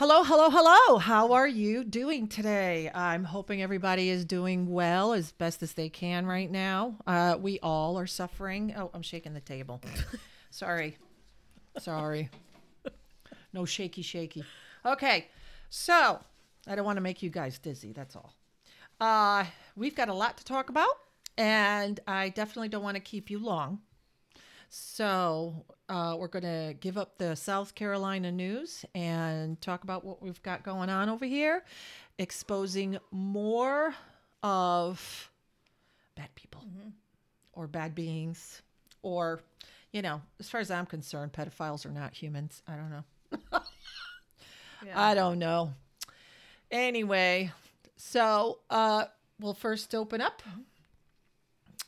Hello, hello, hello. How are you doing today? I'm hoping everybody is doing well as best as they can right now. Uh, we all are suffering. Oh, I'm shaking the table. Sorry. Sorry. No shaky, shaky. Okay. So, I don't want to make you guys dizzy. That's all. Uh, we've got a lot to talk about, and I definitely don't want to keep you long. So, uh, we're going to give up the South Carolina news and talk about what we've got going on over here, exposing more of bad people or bad beings, or, you know, as far as I'm concerned, pedophiles are not humans. I don't know. Yeah. I don't know. Anyway, so uh, we'll first open up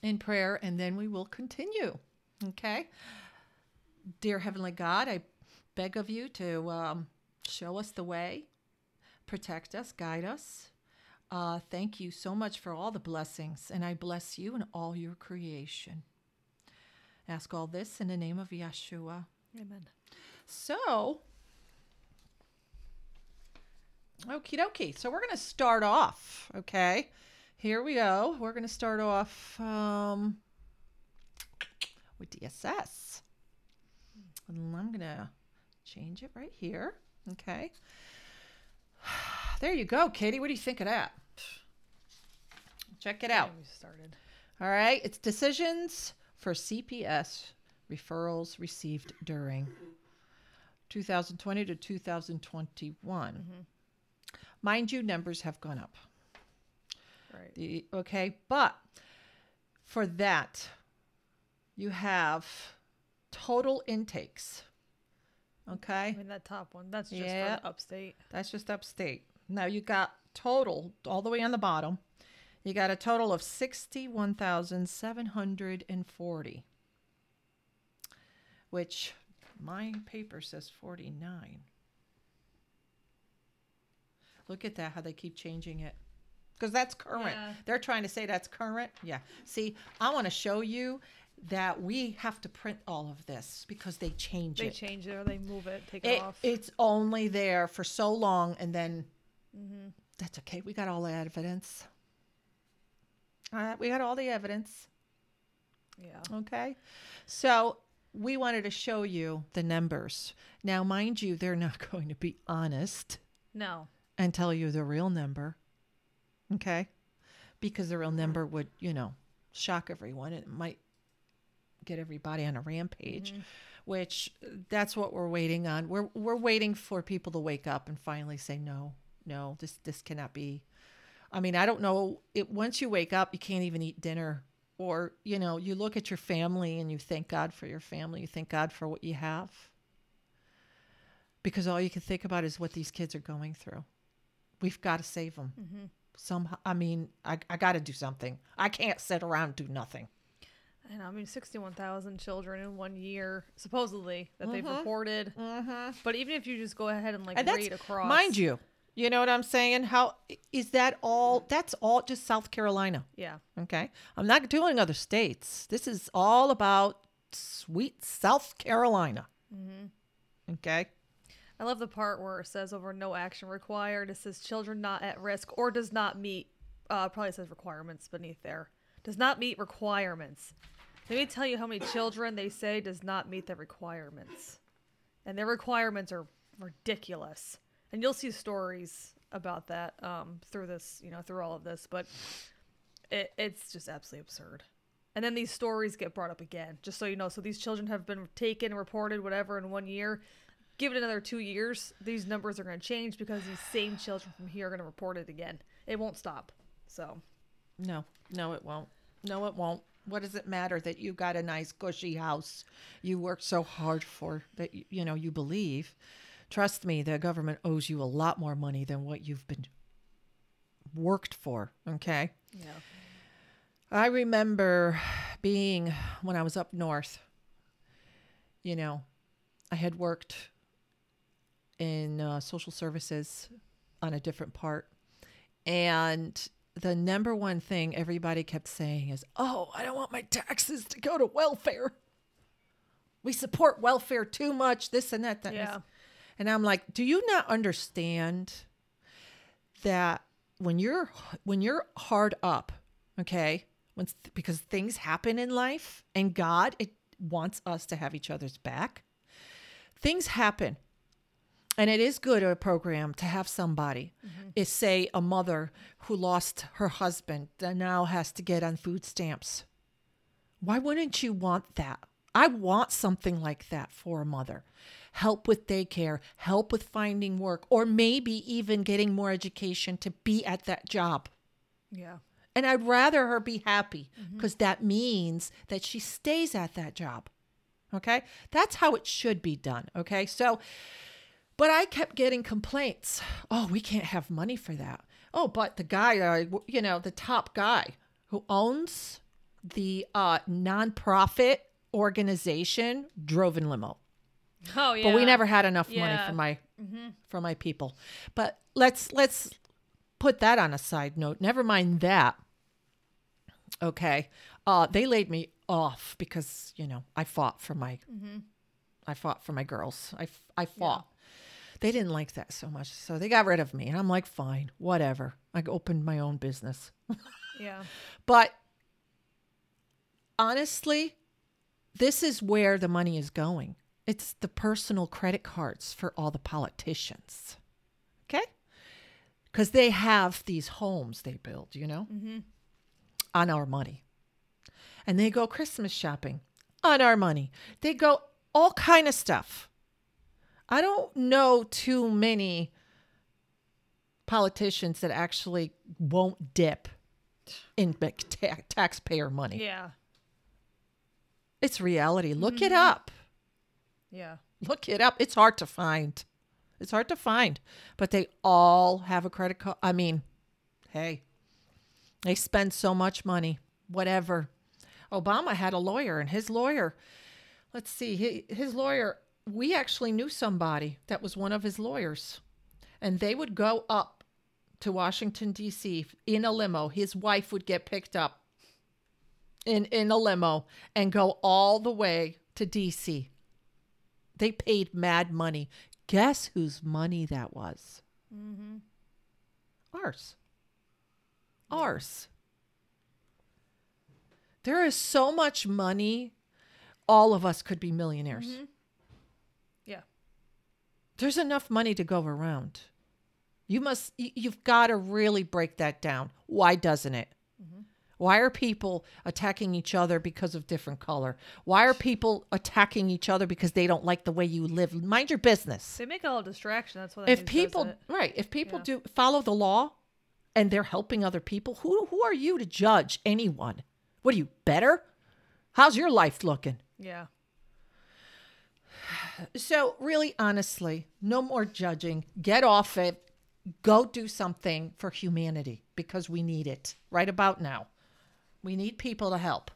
in prayer and then we will continue. Okay. Dear Heavenly God, I beg of you to um, show us the way, protect us, guide us. Uh, thank you so much for all the blessings, and I bless you and all your creation. Ask all this in the name of Yeshua. Amen. So, okie dokie. So we're going to start off. Okay. Here we go. We're going to start off um, with DSS. And I'm going to change it right here. Okay. There you go, Katie. What do you think of that? Check it out. We started. All right, it's decisions for CPS referrals received during 2020 to 2021. Mm-hmm. Mind you, numbers have gone up. Right. The, okay, but for that, you have total intakes. I Okay, mean that top one. That's just Yeah. upstate. that's just upstate. Now you got total all the way on the bottom. You got a total of 61,740, which my paper says 49. Look at that, how they keep changing it. Because that's current. Yeah. They're trying to say that's current. Yeah. See, I want to show you that we have to print all of this because they change They it. They change it or they move it, take it, It- off. It's only there for so long, and then Mm-hmm. that's okay. We got all the evidence. Right, we got all the evidence. yeah. Okay, so we wanted to show you the numbers. Now, mind you, they're not going to be honest No. and tell you the real number. Okay, because the real number would, you know, shock everyone. It might get everybody on a rampage. Which that's what we're waiting on. We're we're waiting for people to wake up and finally say no, no, this this cannot be. I mean, I don't know. It once you wake up, you can't even eat dinner, or you know, you look at your family and you thank God for your family. You thank God for what you have, because all you can think about is what these kids are going through. We've got to save them Mm-hmm. somehow. I mean, I I got to do something. I can't sit around and do nothing. And I mean, 61,000 children in one year, supposedly, that they've Mhm. reported. Mm-hmm. But even if you just go ahead and like And that's- read across. Mind you, you know what I'm saying? How is that all? That's all just South Carolina. Yeah. Okay. I'm not doing other states. This is all about sweet South Carolina. Mm-hmm. Okay. I love the part where it says over no action required. It says children not at risk or does not meet, uh, probably says requirements beneath there. Does not meet requirements. Let me tell you how many children they say does not meet the requirements. And their requirements are ridiculous. And you'll see stories about that um, through this, you know, through all of this. But it, it's just absolutely absurd. And then these stories get brought up again, just so you know. So these children have been taken, reported, whatever, in one year. Give it another two years, these numbers are going to change because these same children from here are going to report it again. It won't stop. So, No, no, it won't. No, it won't. What does it matter that you got a nice cushy house you worked so hard for that you, know you believe? Trust me, the government owes you a lot more money than what you've been worked for. Okay. yeah. I remember being when I was up north, you know, I had worked in uh, social services on a different part. And the number one thing everybody kept saying is, oh, I don't want my taxes to go to welfare. We support welfare too much, this and that. that and. Yeah. And I'm like, do you not understand that when you're when you're hard up, okay? When because things happen in life and God it wants us to have each other's back. Things happen. And it is good a program to have somebody. Mm-hmm. Is say a mother who lost her husband that now has to get on food stamps. Why wouldn't you want that? I want something like that for a mother. Help with daycare, help with finding work, or maybe even getting more education to be at that job. Yeah. And I'd rather her be happy mm-hmm. because that means that she stays at that job. Okay. That's how it should be done. Okay. So, but I kept getting complaints. Oh, we can't have money for that. Oh, but the guy, uh, you know, the top guy who owns the uh, nonprofit organization drove in limo. Oh yeah. But we never had enough money for my for my people. But let's let's put that on a side note. Never mind that. Okay. Uh they laid me off because, you know, I fought for my I fought for my girls. I I fought. They didn't like that so much. So they got rid of me and I'm like, "Fine, whatever." I opened my own business. Yeah. But honestly, this is where the money is going. It's the personal credit cards for all the politicians. Okay? Because they have these homes they build, you know, mm-hmm. on our money. And they go Christmas shopping on our money. They go all kind of stuff. I don't know too many politicians that actually won't dip in ta- taxpayer money. Yeah. It's reality. Look it mm-hmm. up. Yeah. Look it up. It's hard to find. It's hard to find, but they all have a credit card. I mean, hey, they spend so much money, whatever. Obama had a lawyer, and his lawyer, let's see, he, his lawyer, we actually knew somebody that was one of his lawyers, and they would go up to Washington, D.C. in a limo. His wife would get picked up in, in a limo and go all the way to D.C. They paid mad money. Guess whose money that was? Mm-hmm. Ours. Ours. There is so much money, all of us could be millionaires. Yeah. There's enough money to go around. You must, you've got to really break that down. Why doesn't it? Mm-hmm. Why are people attacking each other because of different color? Why are people attacking each other because they don't like the way you live? Mind your business. They make it all a distraction. That's what. I if people right if people Yeah. do follow the law and they're helping other people who who are you to judge anyone what are you better how's your life looking Yeah. So really honestly no more judging. Get off it. Go do something for humanity because we need it right about now. We need people to help.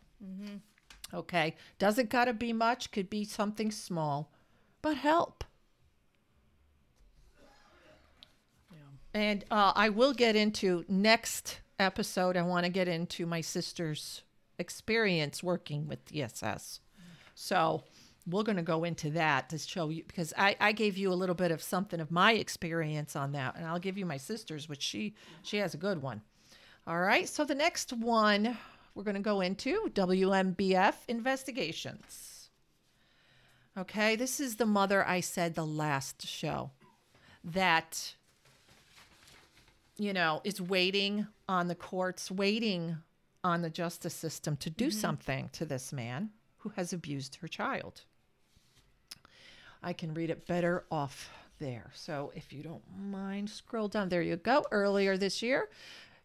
Okay? Doesn't gotta be much could be something small but help. And uh, I will get into next episode. I want to get into my sister's experience working with DSS. So we're going to go into that to show you because I, I gave you a little bit of something of my experience on that, and I'll give you my sister's, which she she has a good one. All right. So the next one we're going to go into WMBF investigations. Okay, this is the mother I said the last show that you know, is waiting on the courts, waiting on the justice system to do mm-hmm. something to this man who has abused her child. I can read it better off there. So if you don't mind, scroll down. There you go. Earlier this year,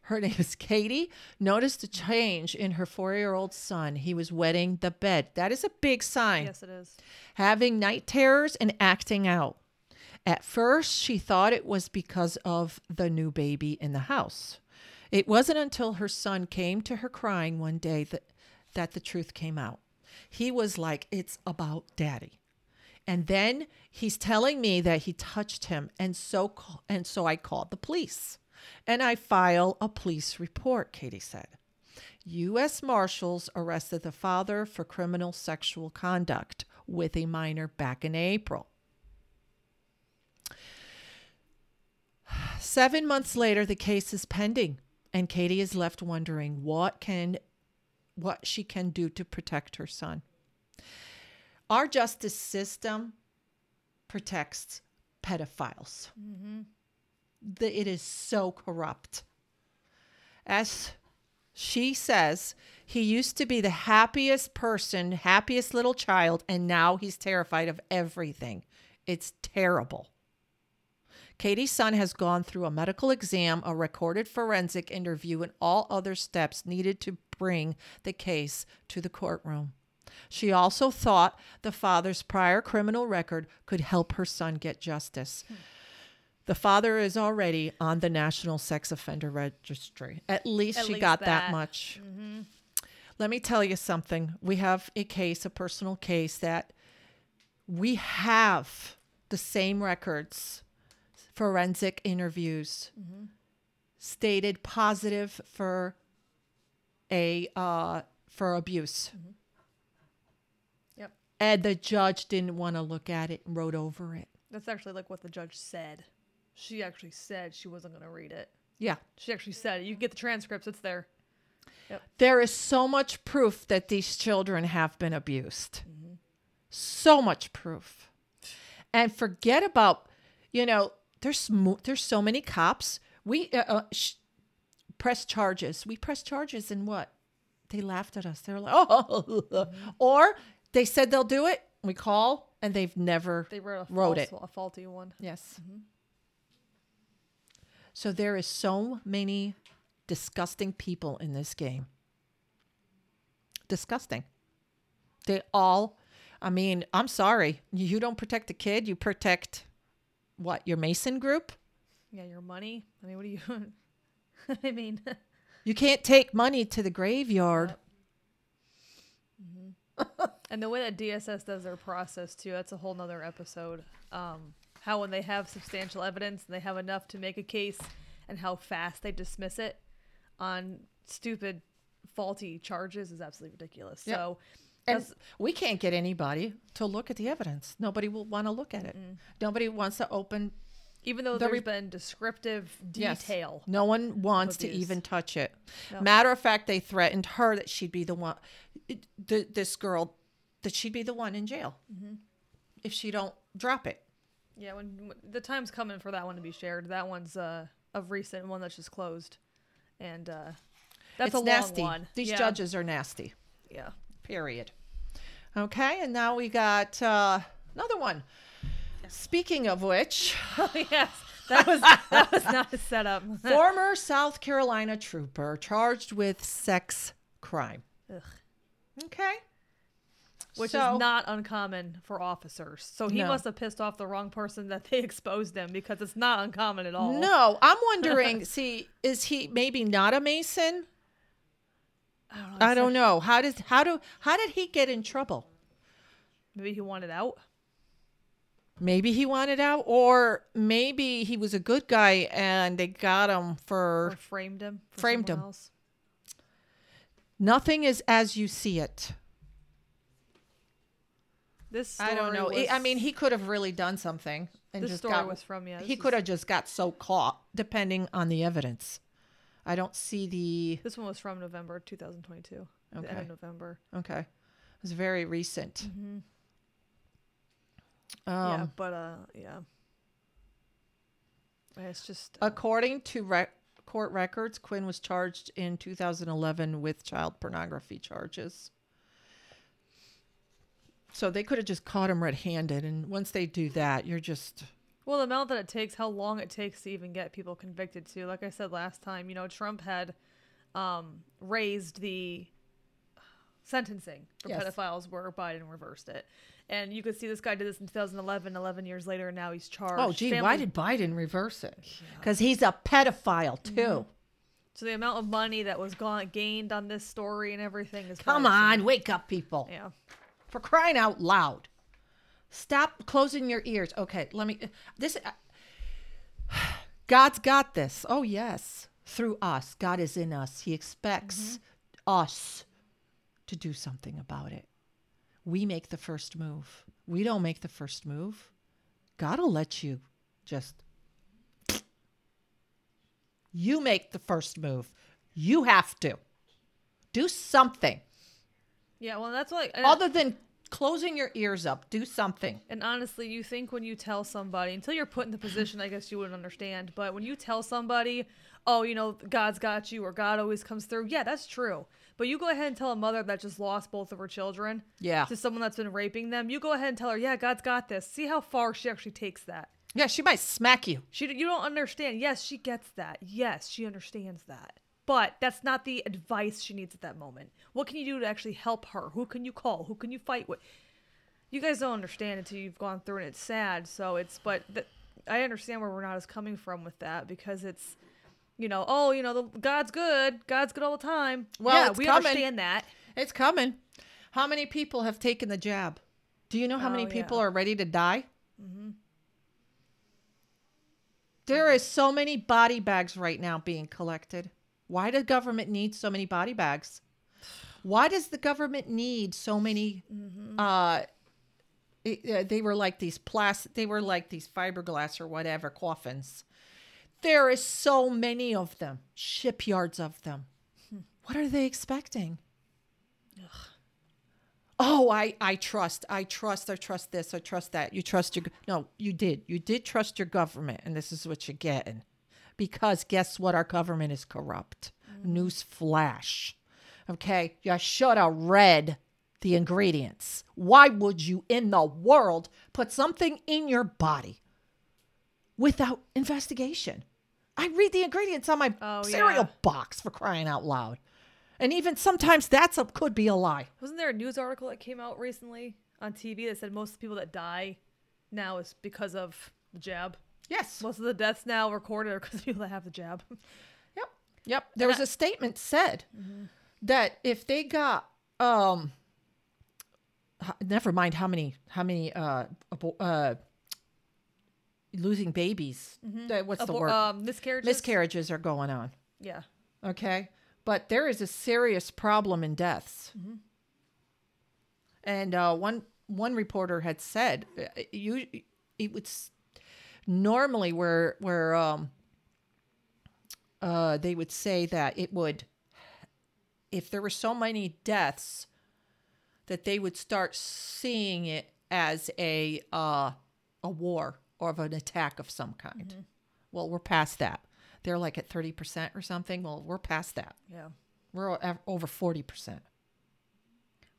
her name is Katie, noticed a change in her four year old son. He was wetting the bed. That is a big sign Yes, it is. having night terrors and acting out. At first, she thought it was because of the new baby in the house. It wasn't until her son came to her crying one day that, that the truth came out. He was like, It's about daddy. And then he's telling me that he touched him, and so and so I called the police, and I file a police report. Katie said. U.S. Marshals arrested the father for criminal sexual conduct with a minor back in April. Seven months later, the case is pending, and Katie is left wondering what can what she can do to protect her son. Our justice system protects pedophiles. Mm-hmm. The, it is so corrupt. As she says, he used to be the happiest person, happiest little child, and now he's terrified of everything. It's terrible. Katie's son has gone through a medical exam, a recorded forensic interview, and all other steps needed to bring the case to the courtroom. She also thought the father's prior criminal record could help her son get justice. The father is already on the National Sex Offender Registry. At least At she least got that, that. Mm-hmm. much. Let me tell you something. We have a case, a personal case that we have the same records, forensic interviews, Mm-hmm. stated positive for a uh, for abuse. Yep. And the judge didn't want to look at it and wrote over it. That's actually like what the judge said. She actually said she wasn't going to read it. Yeah. She actually said it. You can get the transcripts. It's there. There is so much proof that these children have been abused. So much proof. And forget about, you know, there's mo- there's so many cops. We uh, uh, sh- press charges. We press charges and what? They laughed at us. They were like, "Oh." Or they said they'll do it. We call and they've never They wrote a, Wrote false, it. a faulty one. Yes. Mm-hmm. So there is so many disgusting people in this game. Disgusting. They all I mean, I'm sorry. You don't protect the kid, you protect what? Your Mason group? Yeah, your money. I mean, what do you? I mean, You can't take money to the graveyard. And the way that DSS does their process too, that's a whole nother episode. Um, how when they have substantial evidence and they have enough to make a case, and how fast they dismiss it on stupid, faulty charges is absolutely ridiculous. Yep. So, And we can't get anybody to look at the evidence. Nobody will want to look at it. Nobody wants to open even though The there's re- been descriptive detail. Yes. No one wants to even touch it. No. Matter of fact, they threatened her that she'd be the one, it- the, this girl, that she'd be the one in jail Mm-hmm. if she don't drop it. Yeah, when, the time's coming for that one to be shared. That one's uh, a recent one that's just closed, and uh, that's it's a long nasty. one. These yeah. judges are nasty. Yeah. Period. Okay, and now we got uh, another one. Speaking of which, yes, that was that was not a setup. former South Carolina trooper charged with sex crime. Ugh. Okay. Which So- is not uncommon for officers. So he No. must have pissed off the wrong person that they exposed him because it's not uncommon at all. No, I'm wondering. see, is he maybe not a Mason? I don't know. I don't know. How does how do how did he get in trouble? Maybe he wanted out. Maybe he wanted out, or maybe he was a good guy and they got him Or for framed him. For framed him. Else. nothing is as you see it. This I don't know. Was, I mean, he could have really done something and This just story got. was from yeah. he could have just got so caught, depending on the evidence. I don't see the. This one was from November 2022. The end Okay. of November. Okay, it was very recent. Mm-hmm. Um, yeah, but uh, yeah. It's just According to court records, Quinn was charged in 2011 with child pornography charges. So they could have just caught him red-handed, and once they do that, you're just Well, the amount that it takes, how long it takes to even get people convicted too. Like I said last time, you know, Trump had um, raised the sentencing for Yes. pedophiles where Biden reversed it. And you could see this guy did this in 2011, 11 years later, and now he's charged. oh, gee, Family- why did Biden reverse it? Because he's a pedophile too. So the amount of money that was gone, gained on this story and everything is Come on, wake up, people! Yeah. For crying out loud! Stop closing your ears. Okay, let me. This. God's got this. Oh yes, through us, God is in us. He expects mm-hmm. us to do something about it. We make the first move. We don't make the first move. God will let you just You make the first move. You have to do something Yeah, well, that's like uh, other than closing your ears up. Do something. And honestly, you think when you tell somebody, until you're put in the position, I guess you wouldn't understand, but when you tell somebody, oh, you know, God's got you or God always comes through, yeah, that's true. But you go ahead and tell a mother that just lost both of her children Yeah. to someone that's been raping them, you go ahead and tell her, yeah, God's got this. See how far she actually takes that. Yeah, she might smack you. She, you don't understand. Yes, she gets that. Yes, she understands that. But that's not the advice she needs at that moment. What can you do to actually help her? Who can you call? Who can you fight with? You guys don't understand until you've gone through and It's sad. So it's, but th- I understand where Renata's coming from with that because it's, you know, oh, you know, the, God's good. God's good all the time. Well, yeah, we coming. understand that. It's coming. How many people have taken the jab? Do you know how oh, many Oh, people yeah. are ready to die? Mm-hmm. There is so many body bags right now being collected. Why does government need so many body bags? Why does the government need so many? Uh, it- uh, they were like these plastic. They were like these fiberglass or whatever coffins. There is so many of them. Shipyards of them. What are they expecting? Oh, I, I trust, I trust, I trust this, I trust that. You trust your, no, you did. You did trust your government, and this is what you're getting. Because guess what? Our government is corrupt. News flash. Okay, you should have read the ingredients. Why would you in the world put something in your body without investigation? I read the ingredients on my Oh, cereal yeah. box for crying out loud. And even sometimes that's a could be a lie. Wasn't there a news article that came out recently on TV that said most people that die now is because of the jab? Yes. Most of the deaths now recorded are because people that have the jab. Yep. Yep. There was a statement said that if they got um never mind how many how many uh uh losing babies. Uh, What's the word? Um, miscarriages. Miscarriages are going on. Yeah. Okay. But there is a serious problem in deaths. And uh, one one reporter had said uh, you it would s- normally where where um uh they would say that it would if there were so many deaths that they would start seeing it as a uh a war or of an attack of some kind. Well, we're past that. They're like at 30% or something. Well, we're past that. Yeah. We're over 40%.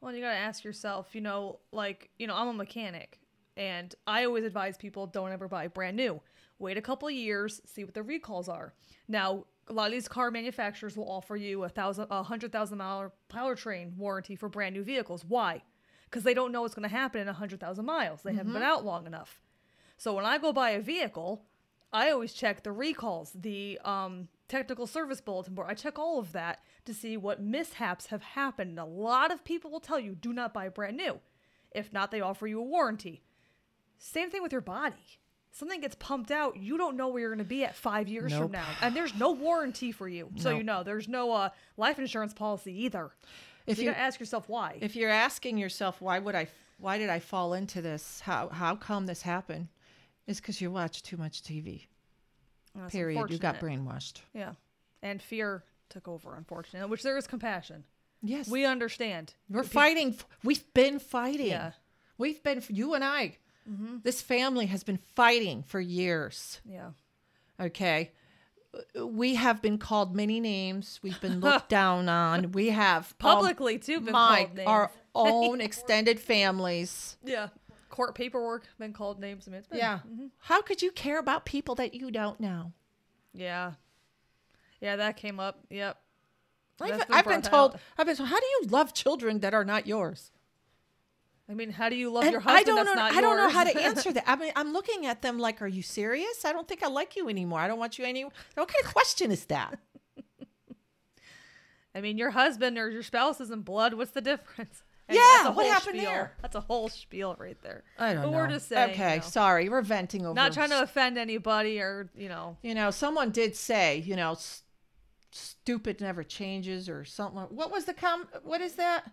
Well, you got to ask yourself, you know, like, you know, I'm a mechanic and I always advise people don't ever buy brand new. Wait a couple of years, see what the recalls are. Now, a lot of these car manufacturers will offer you a thousand, a hundred thousand mile powertrain warranty for brand new vehicles. Why? Because they don't know what's going to happen in a hundred thousand miles. They haven't been out long enough. So when I go buy a vehicle, I always check the recalls, the um, technical service bulletin board. I check all of that to see what mishaps have happened. And A lot of people will tell you do not buy brand new. If not, they offer you a warranty. Same thing with your body. Something gets pumped out, you don't know where you're going to be at five years Nope. from now, and there's no warranty for you. So you know there's no uh, life insurance policy either. If so you you ask yourself why. if you're asking yourself why would I why did I fall into this? How how come this happened? It's cuz you watch too much TV. That's Period. You got brainwashed. Yeah, and fear took over, unfortunately. Which there is compassion. Yes. We understand. We're fighting. We've been fighting. Yeah. We've been you and I. This family has been fighting for years. Yeah. Okay. We have been called many names. We've been looked down on. We have um, Publicly, too, been my called names. our own extended families. Yeah. Court paperwork been called names. I mean, been, Yeah. How could you care about people that you don't know? Yeah. Yeah, that came up. Yep. I've, I've been told. I've been told. How do you love children that are not yours? I mean, how do you love And your I husband don't that's know. not I don't know how to answer that. I mean, I'm looking at them like, "Are you serious? I don't think I like you anymore. I don't want you any." What kind of question is that? I mean, your husband or your spouse isn't blood. What's the difference? Yeah, that's a what whole happened spiel. there? That's a whole spiel right there. I don't but know. We're just saying. Okay, you know, sorry, we're venting over. not trying to offend anybody or you know. You know, someone did say, you know, s- stupid never changes or something. What was the com? What is that?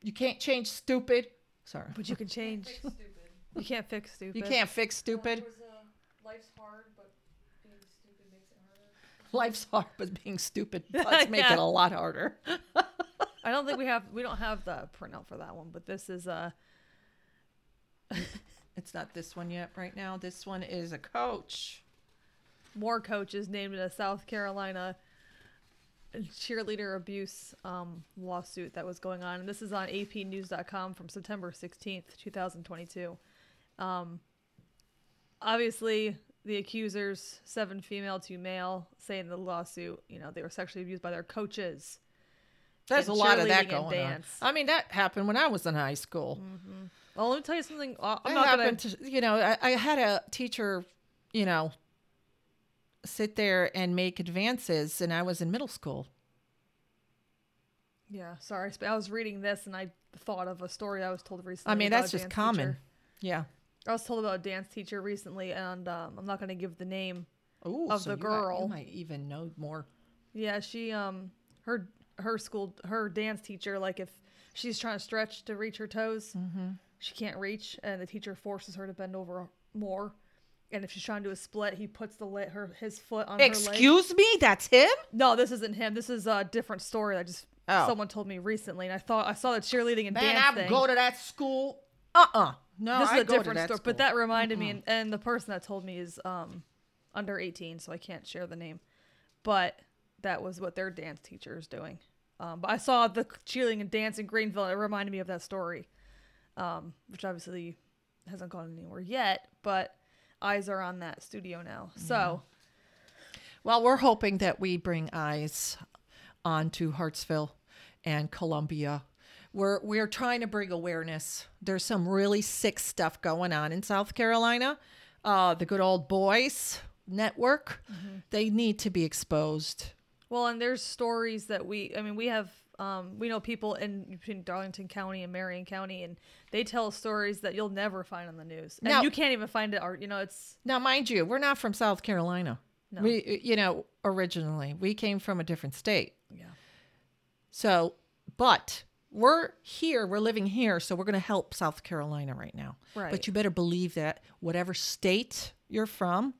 S- You can't change stupid. Sorry, But you can change. stupid You can't fix stupid. you can't fix stupid. life's hard, but being stupid makes it harder. Life's hard, but being stupid does make Yeah. it a lot harder. I don't think we have we don't have the printout for that one, but this is a. It's not this one yet right now. This one is a coach. more coaches named in a South Carolina cheerleader abuse um, lawsuit that was going on. And this is on apnews.com from September 16th, 2022. Um, obviously, the accusers, seven female, two male, say in the lawsuit, you know, they were sexually abused by their coaches. There's a lot of that going on. I mean, that happened when I was in high school. Well, let me tell you something. uh, I'm That not going happened to, you know, I, I had a teacher, you know, sit there and make advances, and I was in middle school. Yeah, sorry. I was reading this and I thought of a story I was told recently. I mean, that's just common. teacher. Yeah. I was told about a dance teacher recently, and um, I'm not going to give the name. Ooh, Of so the you might- you might even know more. Yeah, she um her her school her dance teacher like if she's trying to stretch to reach her toes, Mm-hmm. she can't reach, and the teacher forces her to bend over more. And if she's trying to do a split, he puts the leg, her his foot on her leg. Excuse me, that's him. No, this isn't him. This is a different story I just Oh. someone told me recently, and I thought I saw the cheerleading and Man, dance Man, I go to that school. Uh uh No, this I is a different story, school. but that reminded me, and, and the person that told me is um under 18, so I can't share the name. But that was what their dance teacher is doing. Um, but I saw the cheerleading and dance in Greenville. And it reminded me of that story, um, which obviously hasn't gone anywhere yet. But eyes are on that studio now. So Well, we're hoping that we bring eyes onto Hartsville and Columbia. We're we're trying to bring awareness. There's some really sick stuff going on in South Carolina. Uh, the good old boys network, they need to be exposed. Well, and there's stories that we, I mean, we have, um, we know people in between Darlington County and Marion County, and they tell stories that you'll never find on the news, and Now- you can't even find it. Or you know, it's Now, mind you, we're not from South Carolina. No. We, you know, originally we came from a different state. yeah, So, but we're here, we're living here, so we're going to help South Carolina right now. Right. But you better believe that whatever state you're from,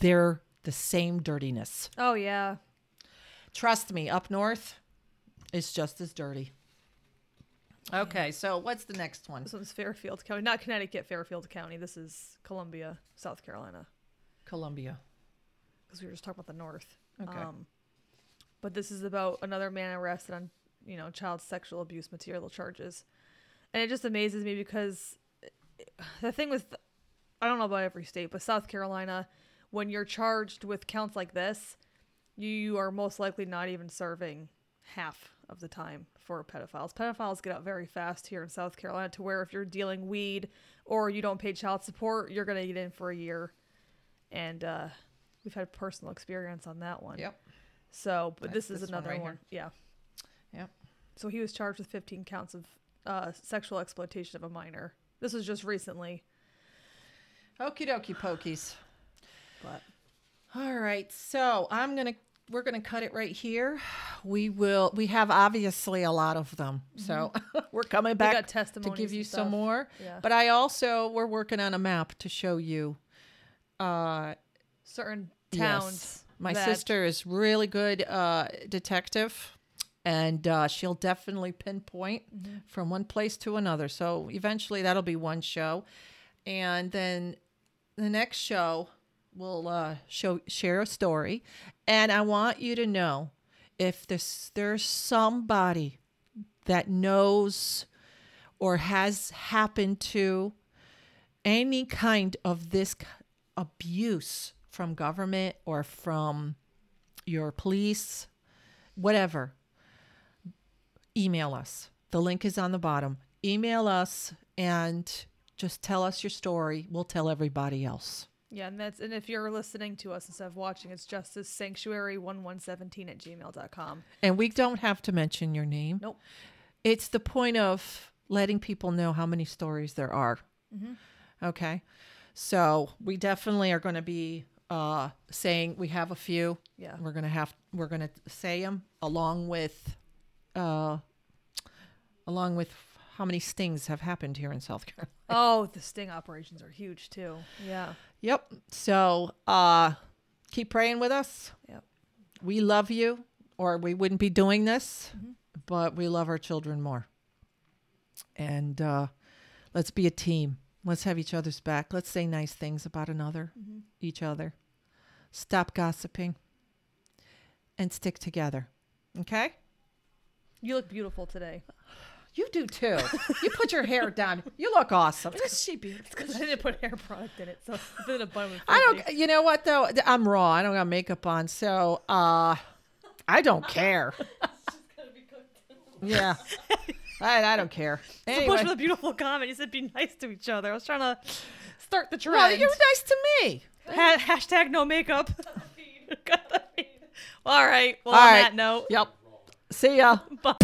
they're the same dirtiness. oh yeah, Trust me, up north, it's just as dirty. Okay, so what's the next one? this one's Fairfield County, not Connecticut, Fairfield County. This is Columbia, South Carolina, Columbia. because we were just talking about the North. Okay. Um, but this is about another man arrested on, you know, child sexual abuse material charges, and it just amazes me because the thing with, I don't know about every state, but South Carolina, when you're charged with counts like this, you are most likely not even serving half of the time for pedophiles. Pedophiles get out very fast here in South Carolina to where if you're dealing weed or you don't pay child support, you're gonna get in for a year, and uh, we've had personal experience on that one. Yep. So, but That's this is this one another right one. Yeah. Yep. So he was charged with 15 counts of uh, sexual exploitation of a minor. This was just recently, Okie dokie pokies. but All right, so I'm gonna we're gonna cut it right here. We will. We have obviously a lot of them, so we're coming back got to give you some more. Yeah. But I also we're working on a map to show you. Uh, Certain yes. towns. My that- sister is really good uh, detective, and uh, she'll definitely pinpoint Mm-hmm. from one place to another. So eventually that'll be one show, and then the next show we'll uh, show share a story, and I want you to know if there's there's somebody that knows or has happened to any kind of this abuse from government or from your police, whatever, email us. The link is on the bottom. Email us and just tell us your story. We'll tell everybody else. Yeah, and that's and if you're listening to us instead of watching, it's justice sanctuary one one seventeen at gmail.com. And we don't have to mention your name. Nope. It's the point of letting people know how many stories there are. Okay. So we definitely are going to be uh, saying we have a few. Yeah. We're gonna have we're gonna say them along with, uh, along with how many stings have happened here in South Carolina. Oh, the sting operations are huge too. Yeah. Yep. So uh, keep praying with us. Yep. we love you, or we wouldn't be doing this, but we love our children more. And uh, let's be a team. Let's have each other's back. Let's say nice things about another, each other. Stop gossiping and stick together. Okay? You look beautiful today. You do too. you put your hair down. You look awesome. Is she beautiful? Because I didn't put hair product in it, so it's a bun with I don't. You know what though? I'm raw. I don't got makeup on, so uh, I don't care. Yeah, I, I don't care. So Anyway, much for the beautiful comment. You said be nice to each other. I was trying to start the trend. well, you're nice to me. Ha- hashtag no makeup. Got the All right. Well, All on right. that note, Yep. See ya. bye.